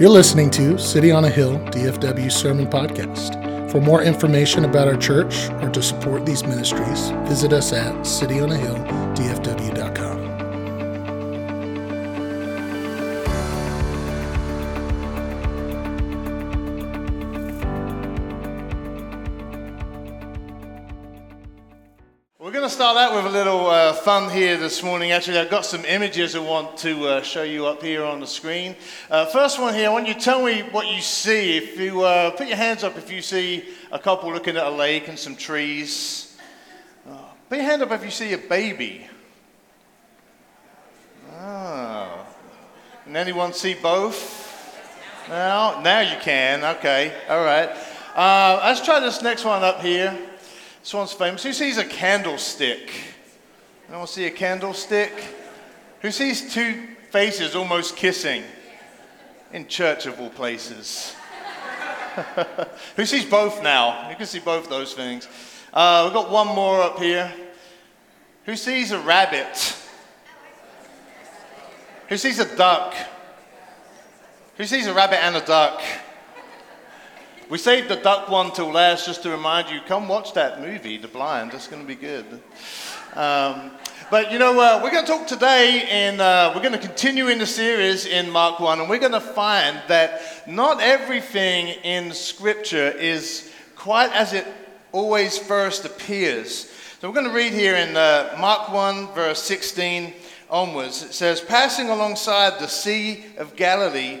You're listening to City on a Hill DFW Sermon Podcast. For more information about our church or to support these ministries, visit us at cityonahilldfw.com. start out with a little uh, fun here this morning. Actually, I've got some images I want to uh, show you up here on the screen. Uh, first one here, I want you to tell me what you see. If you uh, put your hands up if you see a couple looking at a lake and some trees. Uh, put your hand up if you see a baby. Oh. Can anyone see both? Now, now you can. Okay, all right. Uh, let's try this next one up here. This one's famous. Who sees a candlestick? Anyone see a candlestick? Who sees two faces almost kissing? In church of all places. Who sees both now? You can see both those things. Uh, we've got one more up here. Who sees a rabbit? Who sees a duck? Who sees a rabbit and a duck? We saved the duck one till last just to remind you come watch that movie, The Blind. It's going to be good. Um, but you know, uh, we're going to talk today, and uh, we're going to continue in the series in Mark 1, and we're going to find that not everything in Scripture is quite as it always first appears. So we're going to read here in uh, Mark 1, verse 16 onwards. It says, Passing alongside the Sea of Galilee,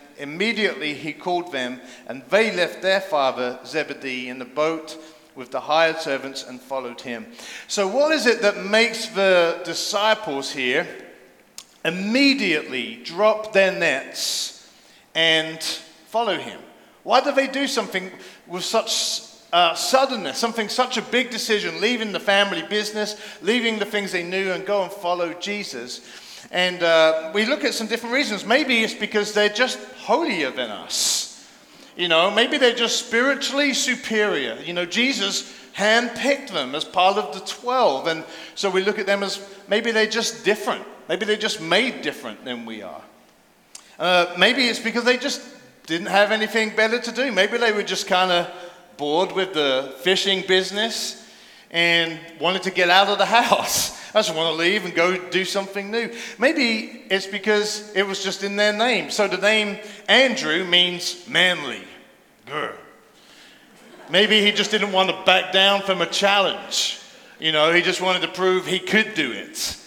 immediately he called them, and they left their father Zebedee in the boat with the hired servants and followed him. So, what is it that makes the disciples here immediately drop their nets and follow him? Why do they do something with such uh, suddenness, something such a big decision, leaving the family business, leaving the things they knew, and go and follow Jesus? And uh, we look at some different reasons. Maybe it's because they're just holier than us. You know, maybe they're just spiritually superior. You know, Jesus handpicked them as part of the 12. And so we look at them as maybe they're just different. Maybe they're just made different than we are. Uh, maybe it's because they just didn't have anything better to do. Maybe they were just kind of bored with the fishing business and wanted to get out of the house. I just want to leave and go do something new. Maybe it's because it was just in their name. So the name Andrew means manly. Grr. Maybe he just didn't want to back down from a challenge. You know, he just wanted to prove he could do it.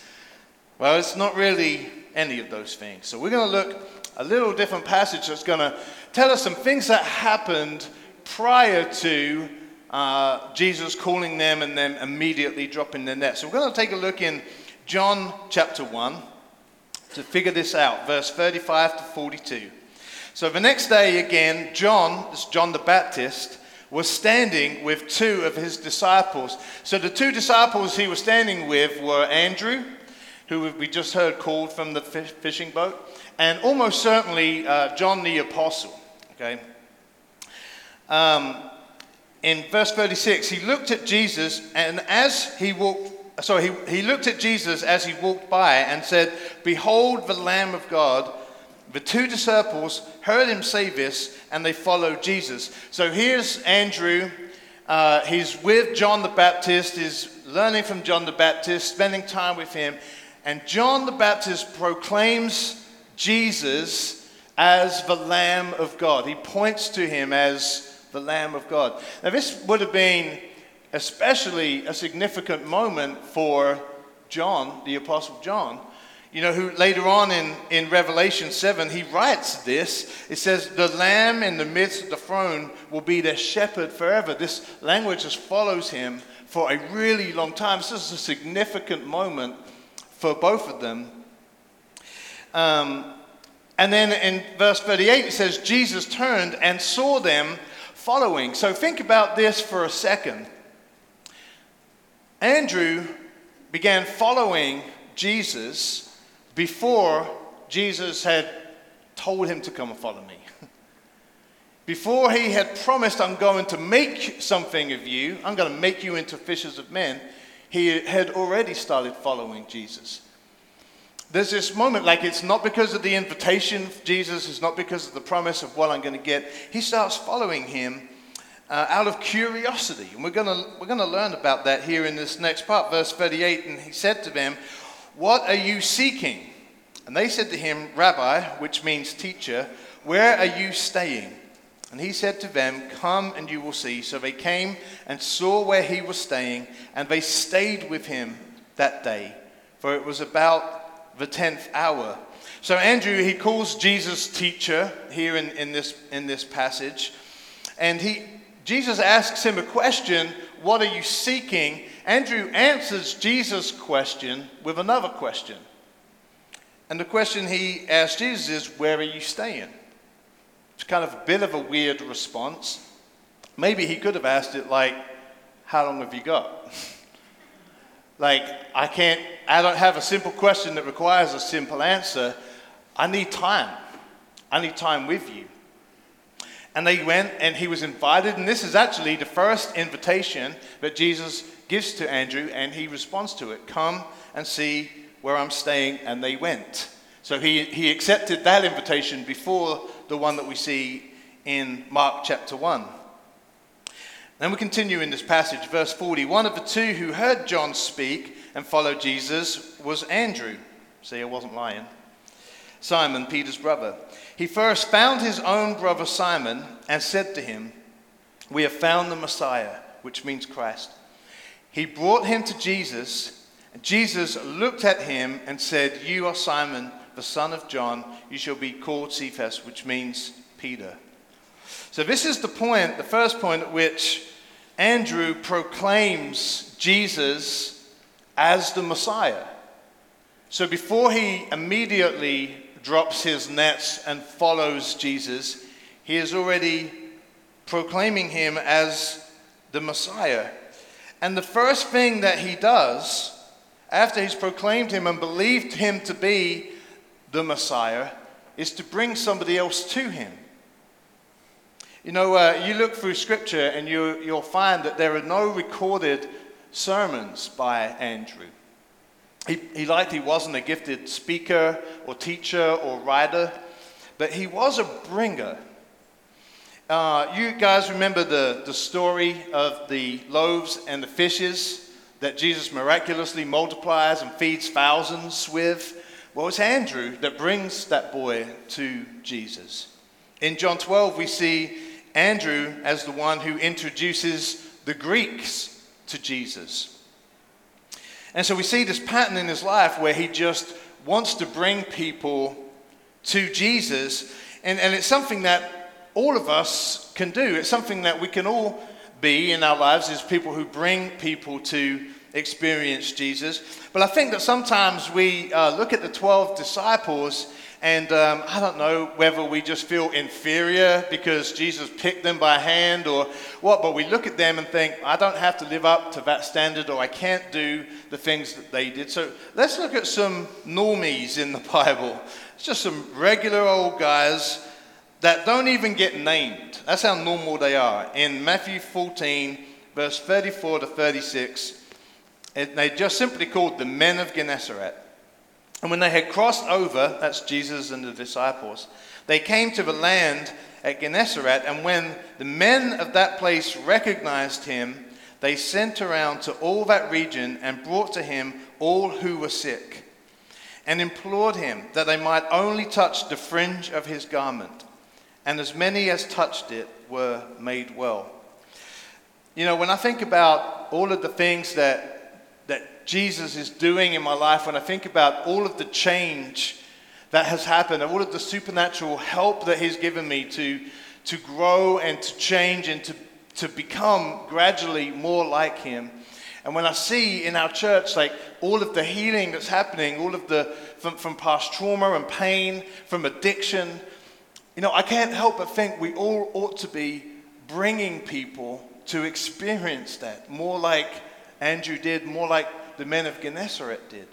Well, it's not really any of those things. So we're going to look a little different passage that's going to tell us some things that happened prior to uh, Jesus calling them and then immediately dropping their net. So we're going to take a look in John chapter 1 to figure this out, verse 35 to 42. So the next day, again, John, this John the Baptist, was standing with two of his disciples. So the two disciples he was standing with were Andrew, who we just heard called from the fishing boat, and almost certainly uh, John the Apostle. Okay. Um, in verse 36, he looked at Jesus, and as he walked, sorry, he, he looked at Jesus as he walked by and said, Behold the Lamb of God. The two disciples heard him say this, and they followed Jesus. So here's Andrew. Uh, he's with John the Baptist, he's learning from John the Baptist, spending time with him. And John the Baptist proclaims Jesus as the Lamb of God. He points to him as the Lamb of God. Now, this would have been especially a significant moment for John, the Apostle John, you know, who later on in, in Revelation 7, he writes this. It says, The Lamb in the midst of the throne will be their shepherd forever. This language just follows him for a really long time. This is a significant moment for both of them. Um, And then in verse 38, it says, Jesus turned and saw them following. So think about this for a second. Andrew began following Jesus before Jesus had told him to come and follow me. Before he had promised, I'm going to make something of you, I'm going to make you into fishers of men, he had already started following Jesus. There's this moment, like it's not because of the invitation of Jesus, it's not because of the promise of what I'm going to get. He starts following him uh, out of curiosity. And we're going we're going to learn about that here in this next part, verse 38. And he said to them, What are you seeking? And they said to him, Rabbi, which means teacher, where are you staying? And he said to them, Come and you will see. So they came and saw where he was staying, and they stayed with him that day, for it was about the tenth hour. So Andrew, he calls Jesus teacher here in, in, this, in this passage. And he, Jesus asks him a question What are you seeking? Andrew answers Jesus' question with another question. And the question he asks Jesus is, Where are you staying? It's kind of a bit of a weird response. Maybe he could have asked it like, How long have you got? like, I can't, I don't have a simple question that requires a simple answer. I need time. I need time with you. And they went and he was invited. And this is actually the first invitation that Jesus gives to Andrew, and he responds to it Come and see where I'm staying. And they went. So he, he accepted that invitation before the one that we see in Mark chapter 1. Then we continue in this passage, verse 40. One of the two who heard John speak and followed Jesus was Andrew. See, I wasn't lying. Simon, Peter's brother. He first found his own brother Simon and said to him, We have found the Messiah, which means Christ. He brought him to Jesus, and Jesus looked at him and said, You are Simon the son of John, you shall be called Cephas, which means Peter. So, this is the point, the first point at which Andrew proclaims Jesus as the Messiah. So, before he immediately drops his nets and follows Jesus, he is already proclaiming him as the Messiah. And the first thing that he does after he's proclaimed him and believed him to be the Messiah, is to bring somebody else to him. You know, uh, you look through scripture and you, you'll find that there are no recorded sermons by Andrew. He, he likely wasn't a gifted speaker or teacher or writer, but he was a bringer. Uh, you guys remember the, the story of the loaves and the fishes that Jesus miraculously multiplies and feeds thousands with? Well, it's Andrew that brings that boy to Jesus. In John 12, we see Andrew as the one who introduces the Greeks to Jesus. And so we see this pattern in his life where he just wants to bring people to Jesus. And, and it's something that all of us can do. It's something that we can all be in our lives is people who bring people to experience Jesus. But I think that sometimes we uh, look at the 12 disciples and um, I don't know whether we just feel inferior because Jesus picked them by hand or what, but we look at them and think, I don't have to live up to that standard or I can't do the things that they did. So let's look at some normies in the Bible. It's just some regular old guys that don't even get named. That's how normal they are. In Matthew 14, verse 34 to 36, it, they just simply called the men of Gennesaret. And when they had crossed over, that's Jesus and the disciples, they came to the land at Gennesaret. And when the men of that place recognized him, they sent around to all that region and brought to him all who were sick and implored him that they might only touch the fringe of his garment. And as many as touched it were made well. You know, when I think about all of the things that Jesus is doing in my life, when I think about all of the change that has happened, and all of the supernatural help that He's given me to, to grow and to change and to, to become gradually more like Him, And when I see in our church, like all of the healing that's happening, all of the from, from past trauma and pain, from addiction, you know, I can't help but think we all ought to be bringing people to experience that more like Andrew did, more like the men of Gennesaret did.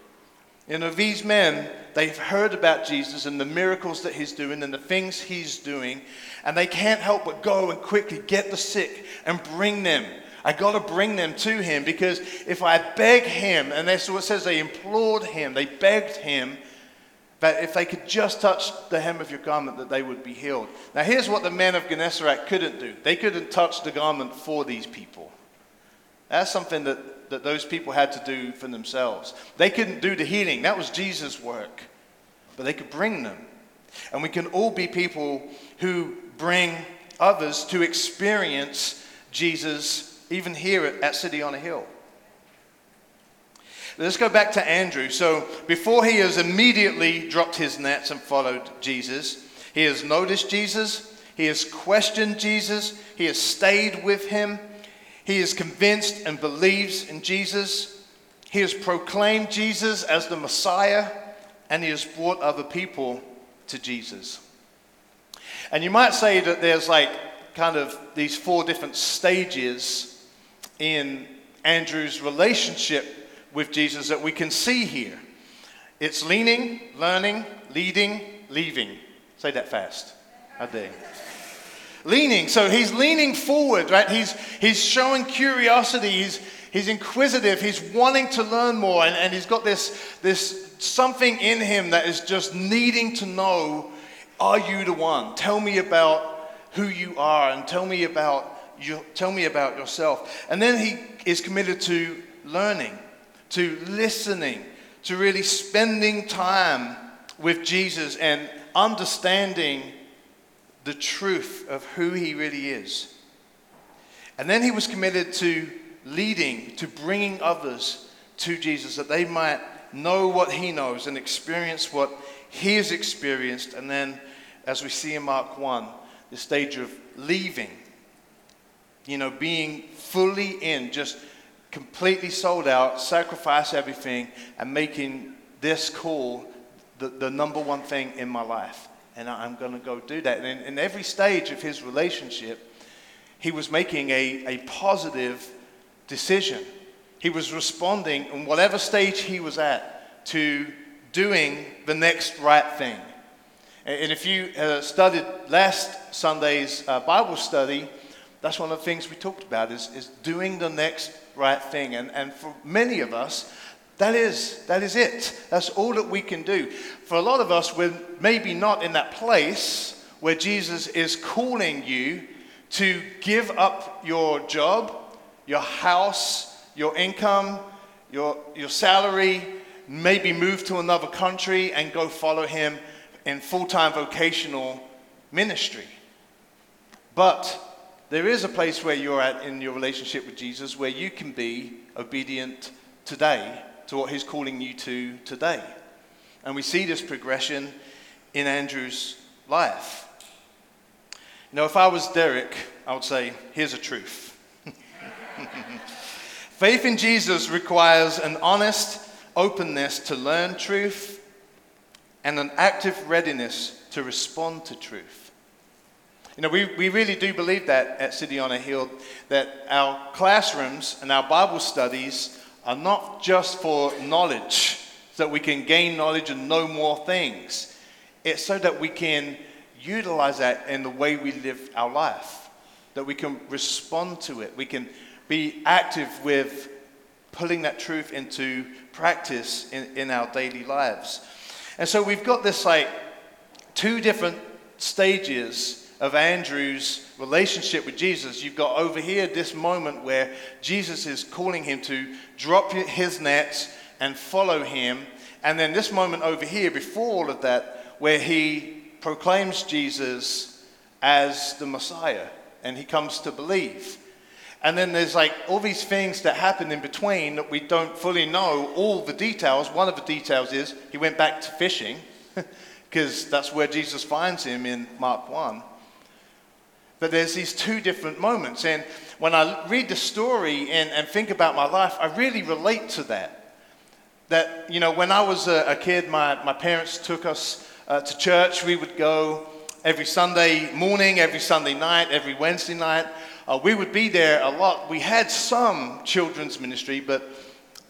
You know, these men, they've heard about Jesus and the miracles that he's doing and the things he's doing, and they can't help but go and quickly get the sick and bring them I got to bring them to him because if I beg him, and that's what it says, they implored him, they begged him that if they could just touch the hem of your garment, that they would be healed. Now, here's what the men of Gennesaret couldn't do they couldn't touch the garment for these people. That's something that, that those people had to do for themselves. They couldn't do the healing, that was Jesus' work. But they could bring them. And we can all be people who bring others to experience Jesus even here at, City on a Hill. Let's go back to Andrew. So, before he has immediately dropped his nets and followed Jesus, he has noticed Jesus, he has questioned Jesus, he has stayed with him, he is convinced and believes in Jesus, he has proclaimed Jesus as the Messiah, and he has brought other people to Jesus. And you might say that there's like kind of these four different stages in Andrew's relationship with Jesus that we can see here. It's leaning, learning, leading, leaving. Say that fast. I do. Leaning. So he's leaning forward, right? He's, he's showing curiosity. He's, he's inquisitive. He's wanting to learn more. And, and he's got this, this something in him that is just needing to know are you the one? Tell me about who you are and tell me about you tell me about yourself. And then he is committed to learning, to listening, to really spending time with Jesus and understanding the truth of who he really is. And then he was committed to leading, to bringing others to Jesus that they might know what he knows and experience what he has experienced. And then, as we see in Mark 1, the stage of leaving you know, being fully in, just completely sold out, sacrifice everything, and making this call the, the number one thing in my life. And I'm going to go do that. And in, every stage of his relationship, he was making a, a positive decision. He was responding in whatever stage he was at to doing the next right thing. And if you uh, studied last Sunday's uh, Bible study, that's one of the things we talked about is, is doing the next right thing. And, and for many of us, that is, that is it. That's all that we can do. For a lot of us, we're maybe not in that place where Jesus is calling you to give up your job, your house, your income, your, your salary, maybe move to another country and go follow him in full time vocational ministry. But there is a place where you're at in your relationship with Jesus where you can be obedient today to what he's calling you to today. And we see this progression in Andrew's life. You know, if I was Derek, I would say, here's a truth. Faith in Jesus requires an honest openness to learn truth and an active readiness to respond to truth. You know, we, we really do believe that at City on a Hill, that our classrooms and our Bible studies are not just for knowledge, so that we can gain knowledge and know more things. It's so that we can utilize that in the way we live our life, that we can respond to it. We can be active with pulling that truth into practice in, in our daily lives. And so we've got this like two different stages of Andrew's relationship with Jesus, you've got over here this moment where Jesus is calling him to drop his nets and follow him. And then this moment over here, before all of that, where he proclaims Jesus as the Messiah and he comes to believe. And then there's like all these things that happen in between that we don't fully know all the details. One of the details is he went back to fishing because that's where Jesus finds him in Mark 1. But there's these two different moments. And when I read the story and, and think about my life, I really relate to that. That, you know, when I was a, a kid, my, my parents took us uh, to church. We would go every Sunday morning, every Sunday night, every Wednesday night. Uh, we would be there a lot. We had some children's ministry, but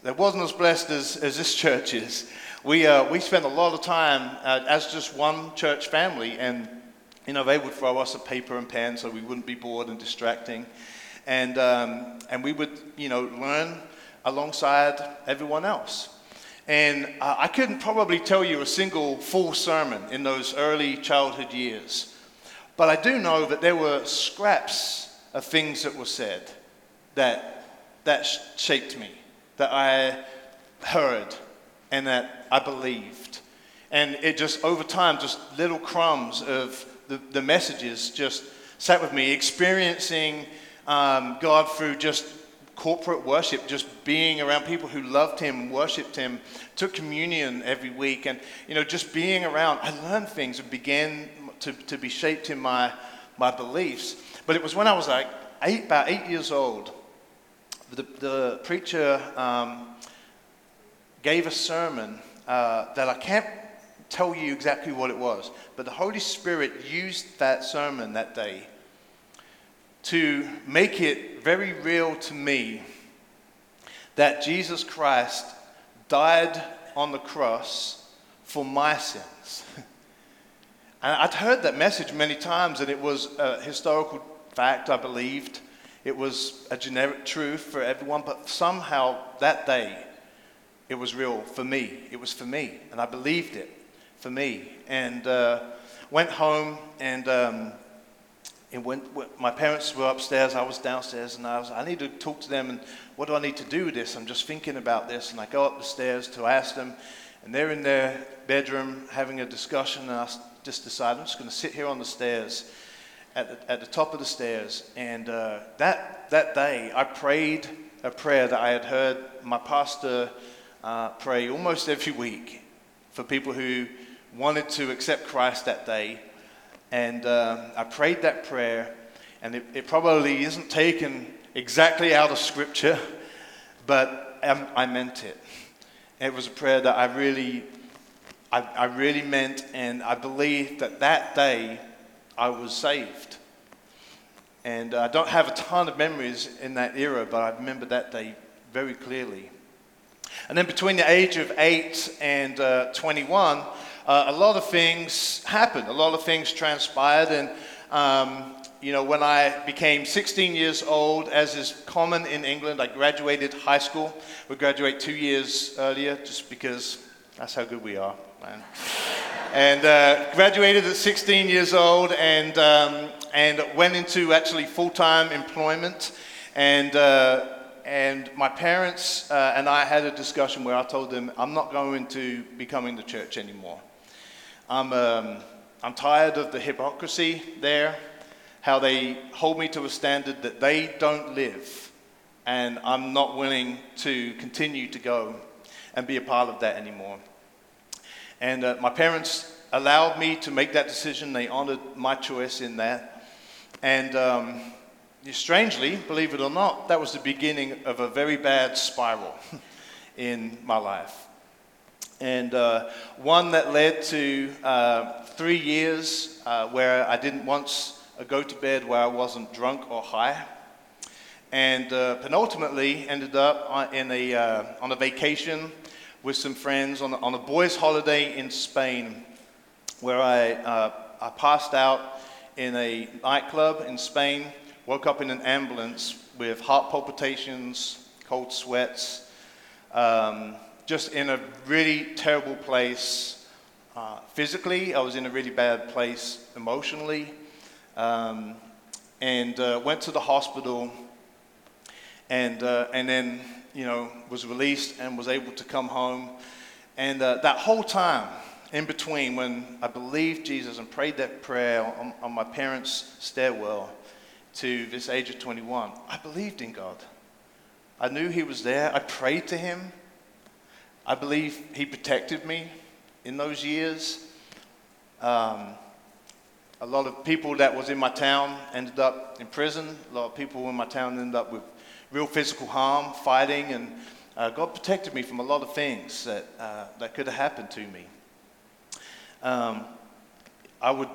that wasn't as blessed as, as this church is. We, uh, we spent a lot of time uh, as just one church family, and you know, they would throw us a paper and pen so we wouldn't be bored and distracting. And, um, and we would, you know, learn alongside everyone else. And uh, I couldn't probably tell you a single full sermon in those early childhood years. But I do know that there were scraps of things that were said that, that shaped me, that I heard, and that I believed. And it just, over time, just little crumbs of the, the messages just sat with me, experiencing um, God through just corporate worship, just being around people who loved Him, worshipped Him, took communion every week, and you know, just being around, I learned things and began to, to be shaped in my my beliefs. But it was when I was like eight, about eight years old, the, the preacher um, gave a sermon uh, that I can't tell you exactly what it was, but the Holy Spirit used that sermon that day to make it very real to me that Jesus Christ died on the cross for my sins. and I'd heard that message many times, and it was a historical fact, I believed. It was a generic truth for everyone, but somehow that day it was real for me. It was for me, and I believed it for me. And uh, went home and um, and my parents were upstairs, I was downstairs, and I was, I need to talk to them, and what do I need to do with this? I'm just thinking about this, and I go up the stairs to ask them, and they're in their bedroom having a discussion, and I just decided I'm just going to sit here on the stairs, at the, at the top of the stairs, and uh, that, that day I prayed a prayer that I had heard my pastor uh, pray almost every week for people who wanted to accept Christ that day and uh, I prayed that prayer, and it, it, probably isn't taken exactly out of Scripture, but I, I meant it. It was a prayer that I really, I, I really meant, and I believe that that day I was saved. And I don't have a ton of memories in that era, but I remember that day very clearly. And then between the age of 8 and uh, 21, uh, a lot of things happened, a lot of things transpired, and um, you know, when I became 16 years old, as is common in England, I graduated high school. We graduate two years earlier just because that's how good we are, man. and uh, graduated at 16 years old and, um, and went into actually full time employment. And, uh, and my parents uh, and I had a discussion where I told them, I'm not going to be coming to church anymore. I'm, um, I'm tired of the hypocrisy there, how they hold me to a standard that they don't live, and I'm not willing to continue to go and be a part of that anymore. And uh, my parents allowed me to make that decision. They honored my choice in that. And um, strangely, believe it or not, that was the beginning of a very bad spiral in my life and uh, one that led to uh, three years uh, where I didn't once uh, go to bed where I wasn't drunk or high, and uh, penultimately ended up on, in a, uh, on a vacation with some friends on on a boys' holiday in Spain, where I, I passed out in a nightclub in Spain, woke up in an ambulance with heart palpitations, cold sweats. Um, just in a really terrible place uh, physically. I was in a really bad place emotionally. Um, and uh, went to the hospital and, uh, and then, you know, was released and was able to come home. And uh, that whole time in between, when I believed Jesus and prayed that prayer on, on my parents' stairwell to this age of 21, I believed in God. I knew He was there. I prayed to Him. I believe He protected me in those years. Um, a lot of people that was in my town ended up in prison. A lot of people in my town ended up with real physical harm, fighting, and uh, God protected me from a lot of things that, uh, that could have happened to me. Um, I would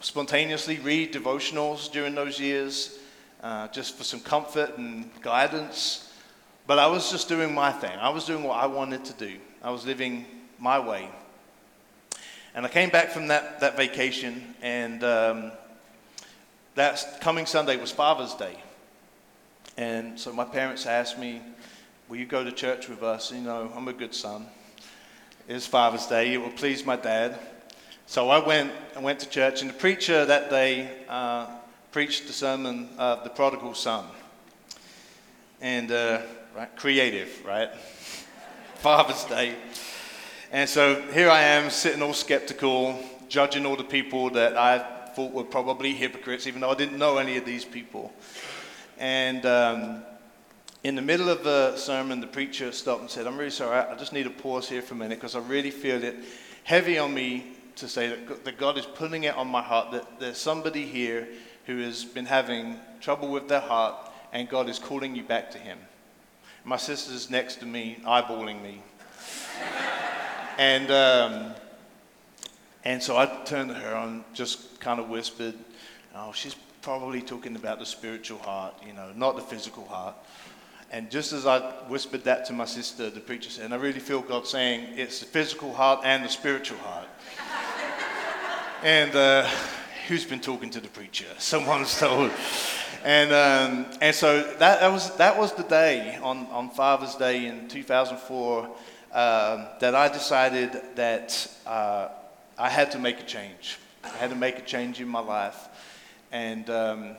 spontaneously read devotionals during those years uh, just for some comfort and guidance. But I was just doing my thing. I was doing what I wanted to do. I was living my way. And I came back from that, that vacation, and um, that coming Sunday was Father's Day. And so my parents asked me, Will you go to church with us? You know, I'm a good son. It's Father's Day. It will please my dad. So I went, I went to church, and the preacher that day uh, preached the sermon of the prodigal son. And, uh, right, creative, right? Father's Day. And so here I am, sitting all skeptical, judging all the people that I thought were probably hypocrites, even though I didn't know any of these people. And um, in the middle of the sermon, the preacher stopped and said, I'm really sorry, I just need to pause here for a minute because I really feel it heavy on me to say that, that God is putting it on my heart that there's somebody here who has been having trouble with their heart and God is calling you back to Him. My sister's next to me, eyeballing me. And, um, and so I turned to her and just kind of whispered, Oh, she's probably talking about the spiritual heart, you know, not the physical heart. And just as I whispered that to my sister, the preacher said, and I really feel God saying it's the physical heart and the spiritual heart. and uh, who's been talking to the preacher? Someone's told. And, um, and so that, that, was, that was the day on, on Father's Day in 2004 um, that I decided that uh, I had to make a change. I had to make a change in my life. And um,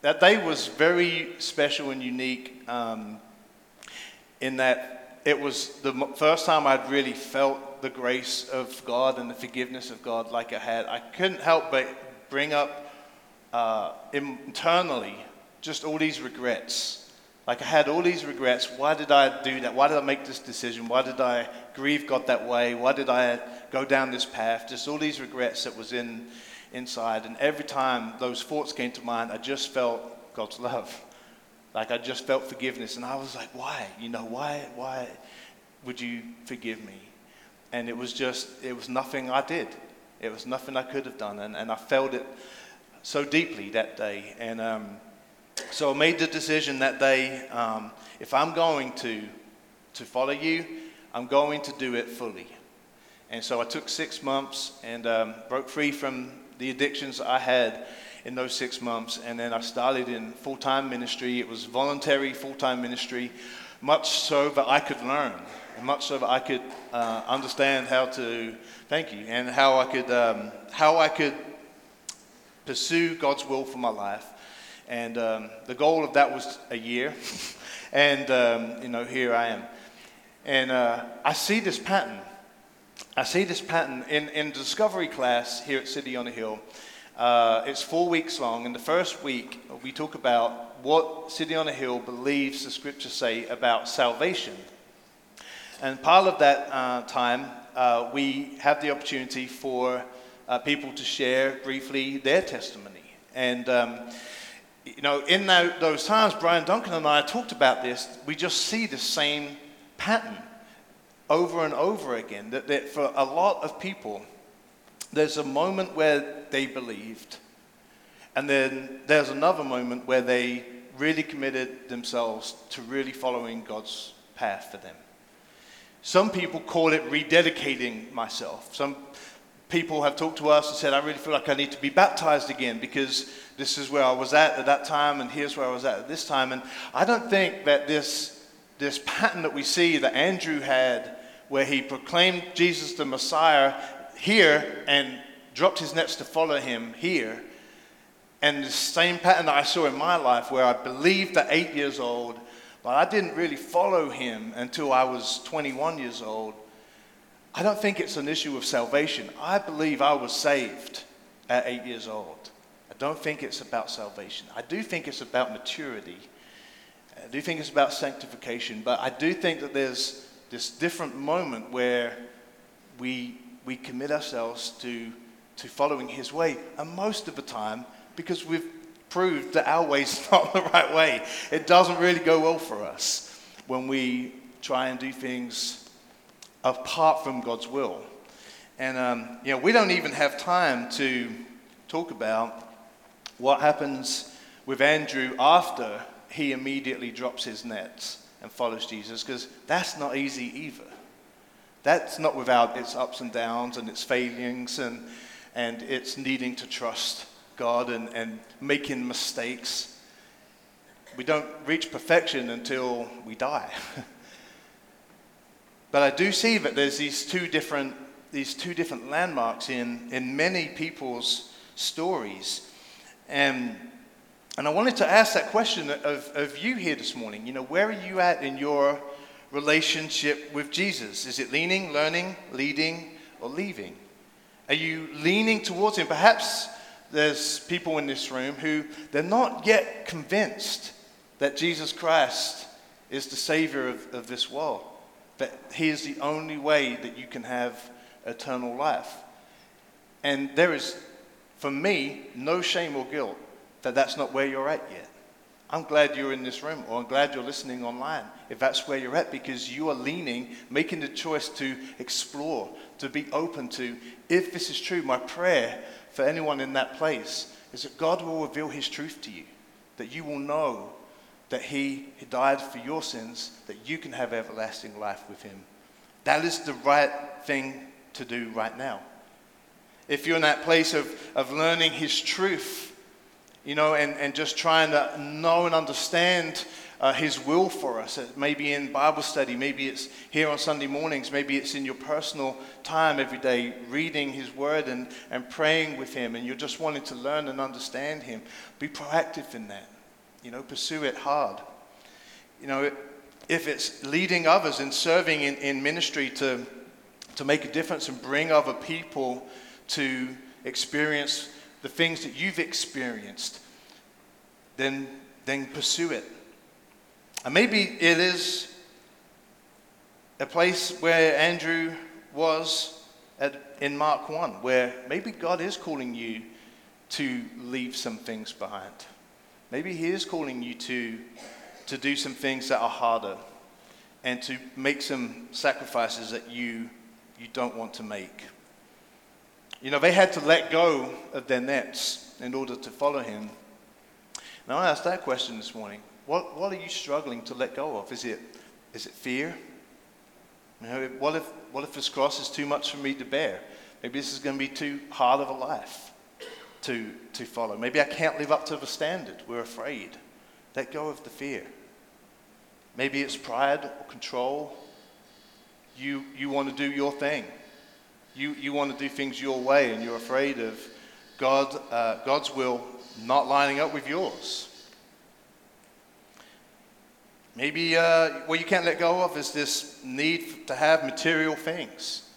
that day was very special and unique um, in that it was the first time I'd really felt the grace of God and the forgiveness of God like I had. I couldn't help but bring up uh, internally just all these regrets like I had all these regrets. Why did I do that? Why did I make this decision? Why did I grieve God that way? Why did I go down this path? Just all these regrets that was in inside. And every time those thoughts came to mind, I just felt God's love. Like I just felt forgiveness. And I was like, why? You know, why why would you forgive me? And it was just it was nothing I did. It was nothing I could have done. And, and I felt it so deeply that day. And um, so I made the decision that day um, if I'm going to, to follow you, I'm going to do it fully. And so I took six months and um, broke free from the addictions I had in those six months. And then I started in full time ministry. It was voluntary full time ministry, much so that I could learn, and much so that I could uh, understand how to, thank you, and how I could, um, how I could pursue God's will for my life. And um, the goal of that was a year. and, um, you know, here I am. And uh, I see this pattern. I see this pattern in, in discovery class here at City on a Hill. Uh, it's four weeks long. In the first week, we talk about what City on a Hill believes the scriptures say about salvation. And part of that uh, time, uh, we have the opportunity for uh, people to share briefly their testimony. And um, you know, in those times, Brian Duncan and I talked about this. We just see the same pattern over and over again. That, that for a lot of people, there's a moment where they believed, and then there's another moment where they really committed themselves to really following God's path for them. Some people call it rededicating myself. Some people have talked to us and said, I really feel like I need to be baptized again because this is where I was at at that time and here's where I was at at this time. And I don't think that this, this pattern that we see that Andrew had, where he proclaimed Jesus the Messiah here and dropped his nets to follow him here, and the same pattern that I saw in my life where I believed at eight years old, but I didn't really follow him until I was 21 years old. I don't think it's an issue of salvation. I believe I was saved at eight years old. I don't think it's about salvation. I do think it's about maturity. I do think it's about sanctification. But I do think that there's this different moment where we, we commit ourselves to to following his way. And most of the time, because we've proved that our way's not the right way, it doesn't really go well for us when we try and do things apart from God's will. And, um, you know, we don't even have time to talk about what happens with Andrew after he immediately drops his nets and follows Jesus, because that's not easy either. That's not without its ups and downs and its failings and, and its needing to trust God and, and making mistakes. We don't reach perfection until we die. but I do see that there's these two different, these two different landmarks in, in many people's stories. And, and I wanted to ask that question of, of you here this morning. You know, where are you at in your relationship with Jesus? Is it leaning, learning, leading, or leaving? Are you leaning towards Him? Perhaps there's people in this room who they're not yet convinced that Jesus Christ is the Savior of, of this world, that He is the only way that you can have eternal life. And there is, for me, no shame or guilt that that's not where you're at yet. I'm glad you're in this room, or I'm glad you're listening online, if that's where you're at, because you are leaning, making the choice to explore, to be open to. If this is true, my prayer for anyone in that place is that God will reveal His truth to you, that you will know that He died for your sins, that you can have everlasting life with Him. That is the right thing to do right now. If you're in that place of, of learning His truth, you know, and, and just trying to know and understand uh, His will for us. Maybe in Bible study, maybe it's here on Sunday mornings, maybe it's in your personal time every day, reading His Word and, and praying with Him, and you're just wanting to learn and understand Him. Be proactive in that. You know, pursue it hard. You know, if it's leading others and serving in, in ministry to, to make a difference and bring other people to experience the things that you've experienced, then, then pursue it. And maybe it is a place where Andrew was at, in Mark 1, where maybe God is calling you to leave some things behind. Maybe He is calling you to, to do some things that are harder and to make some sacrifices that you, you don't want to make. You know, they had to let go of their nets in order to follow him. Now, I asked that question this morning. What, what are you struggling to let go of? Is it, is it fear? You know, what, if, what if this cross is too much for me to bear? Maybe this is going to be too hard of a life to, to follow. Maybe I can't live up to the standard. We're afraid. Let go of the fear. Maybe it's pride or control. You, you want to do your thing. You, you want to do things your way and you're afraid of God, uh, God's will not lining up with yours. Maybe uh, what you can't let go of is this need to have material things.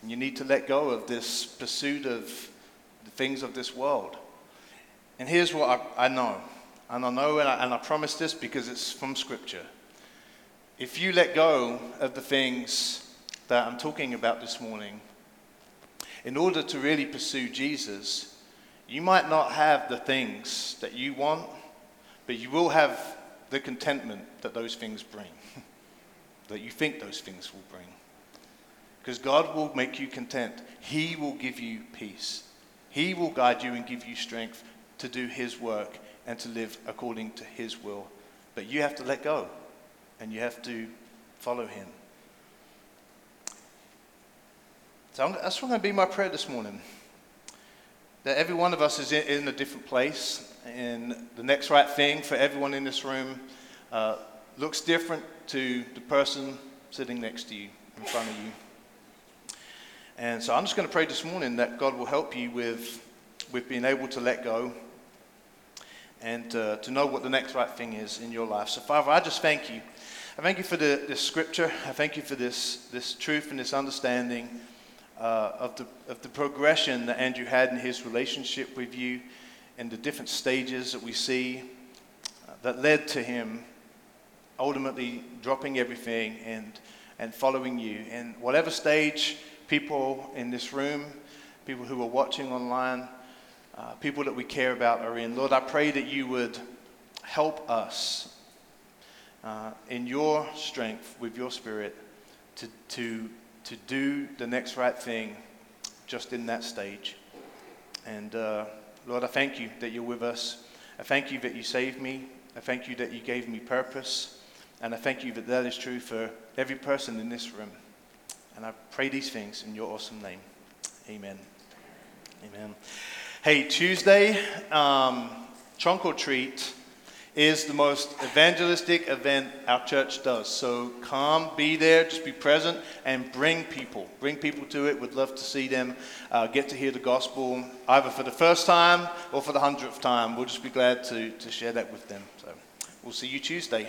And you need to let go of this pursuit of the things of this world. And here's what I, I know. And I know, and I, and I promise this because it's from Scripture. If you let go of the things that I'm talking about this morning, in order to really pursue Jesus, you might not have the things that you want, but you will have the contentment that those things bring, that you think those things will bring. Because God will make you content, He will give you peace, He will guide you and give you strength to do His work and to live according to His will. But you have to let go and you have to follow Him. So that's going to be my prayer this morning. That every one of us is in, in a different place, and the next right thing for everyone in this room uh, looks different to the person sitting next to you, in front of you. And so I'm just going to pray this morning that God will help you with, with being able to let go and uh, to know what the next right thing is in your life. So, Father, I just thank you. I thank you for the, this scripture. I thank you for this, this truth and this understanding uh, of, the, of the progression that Andrew had in his relationship with you and the different stages that we see uh, that led to him ultimately dropping everything and, and following you. And whatever stage people in this room people who are watching online, uh, people that we care about are in. Lord, I pray that you would help us uh, in your strength, with your spirit, to, to, to do the next right thing just in that stage. And uh, Lord, I thank you that you're with us. I thank you that you saved me. I thank you that you gave me purpose. And I thank you that that is true for every person in this room. And I pray these things in your awesome name. Amen. Amen. Hey, Tuesday, um, trunk or treat is the most evangelistic event our church does. So come, be there, just be present, and bring people. Bring people to it. We'd love to see them uh, get to hear the gospel either for the first time or for the hundredth time. We'll just be glad to, to share that with them. So we'll see you Tuesday.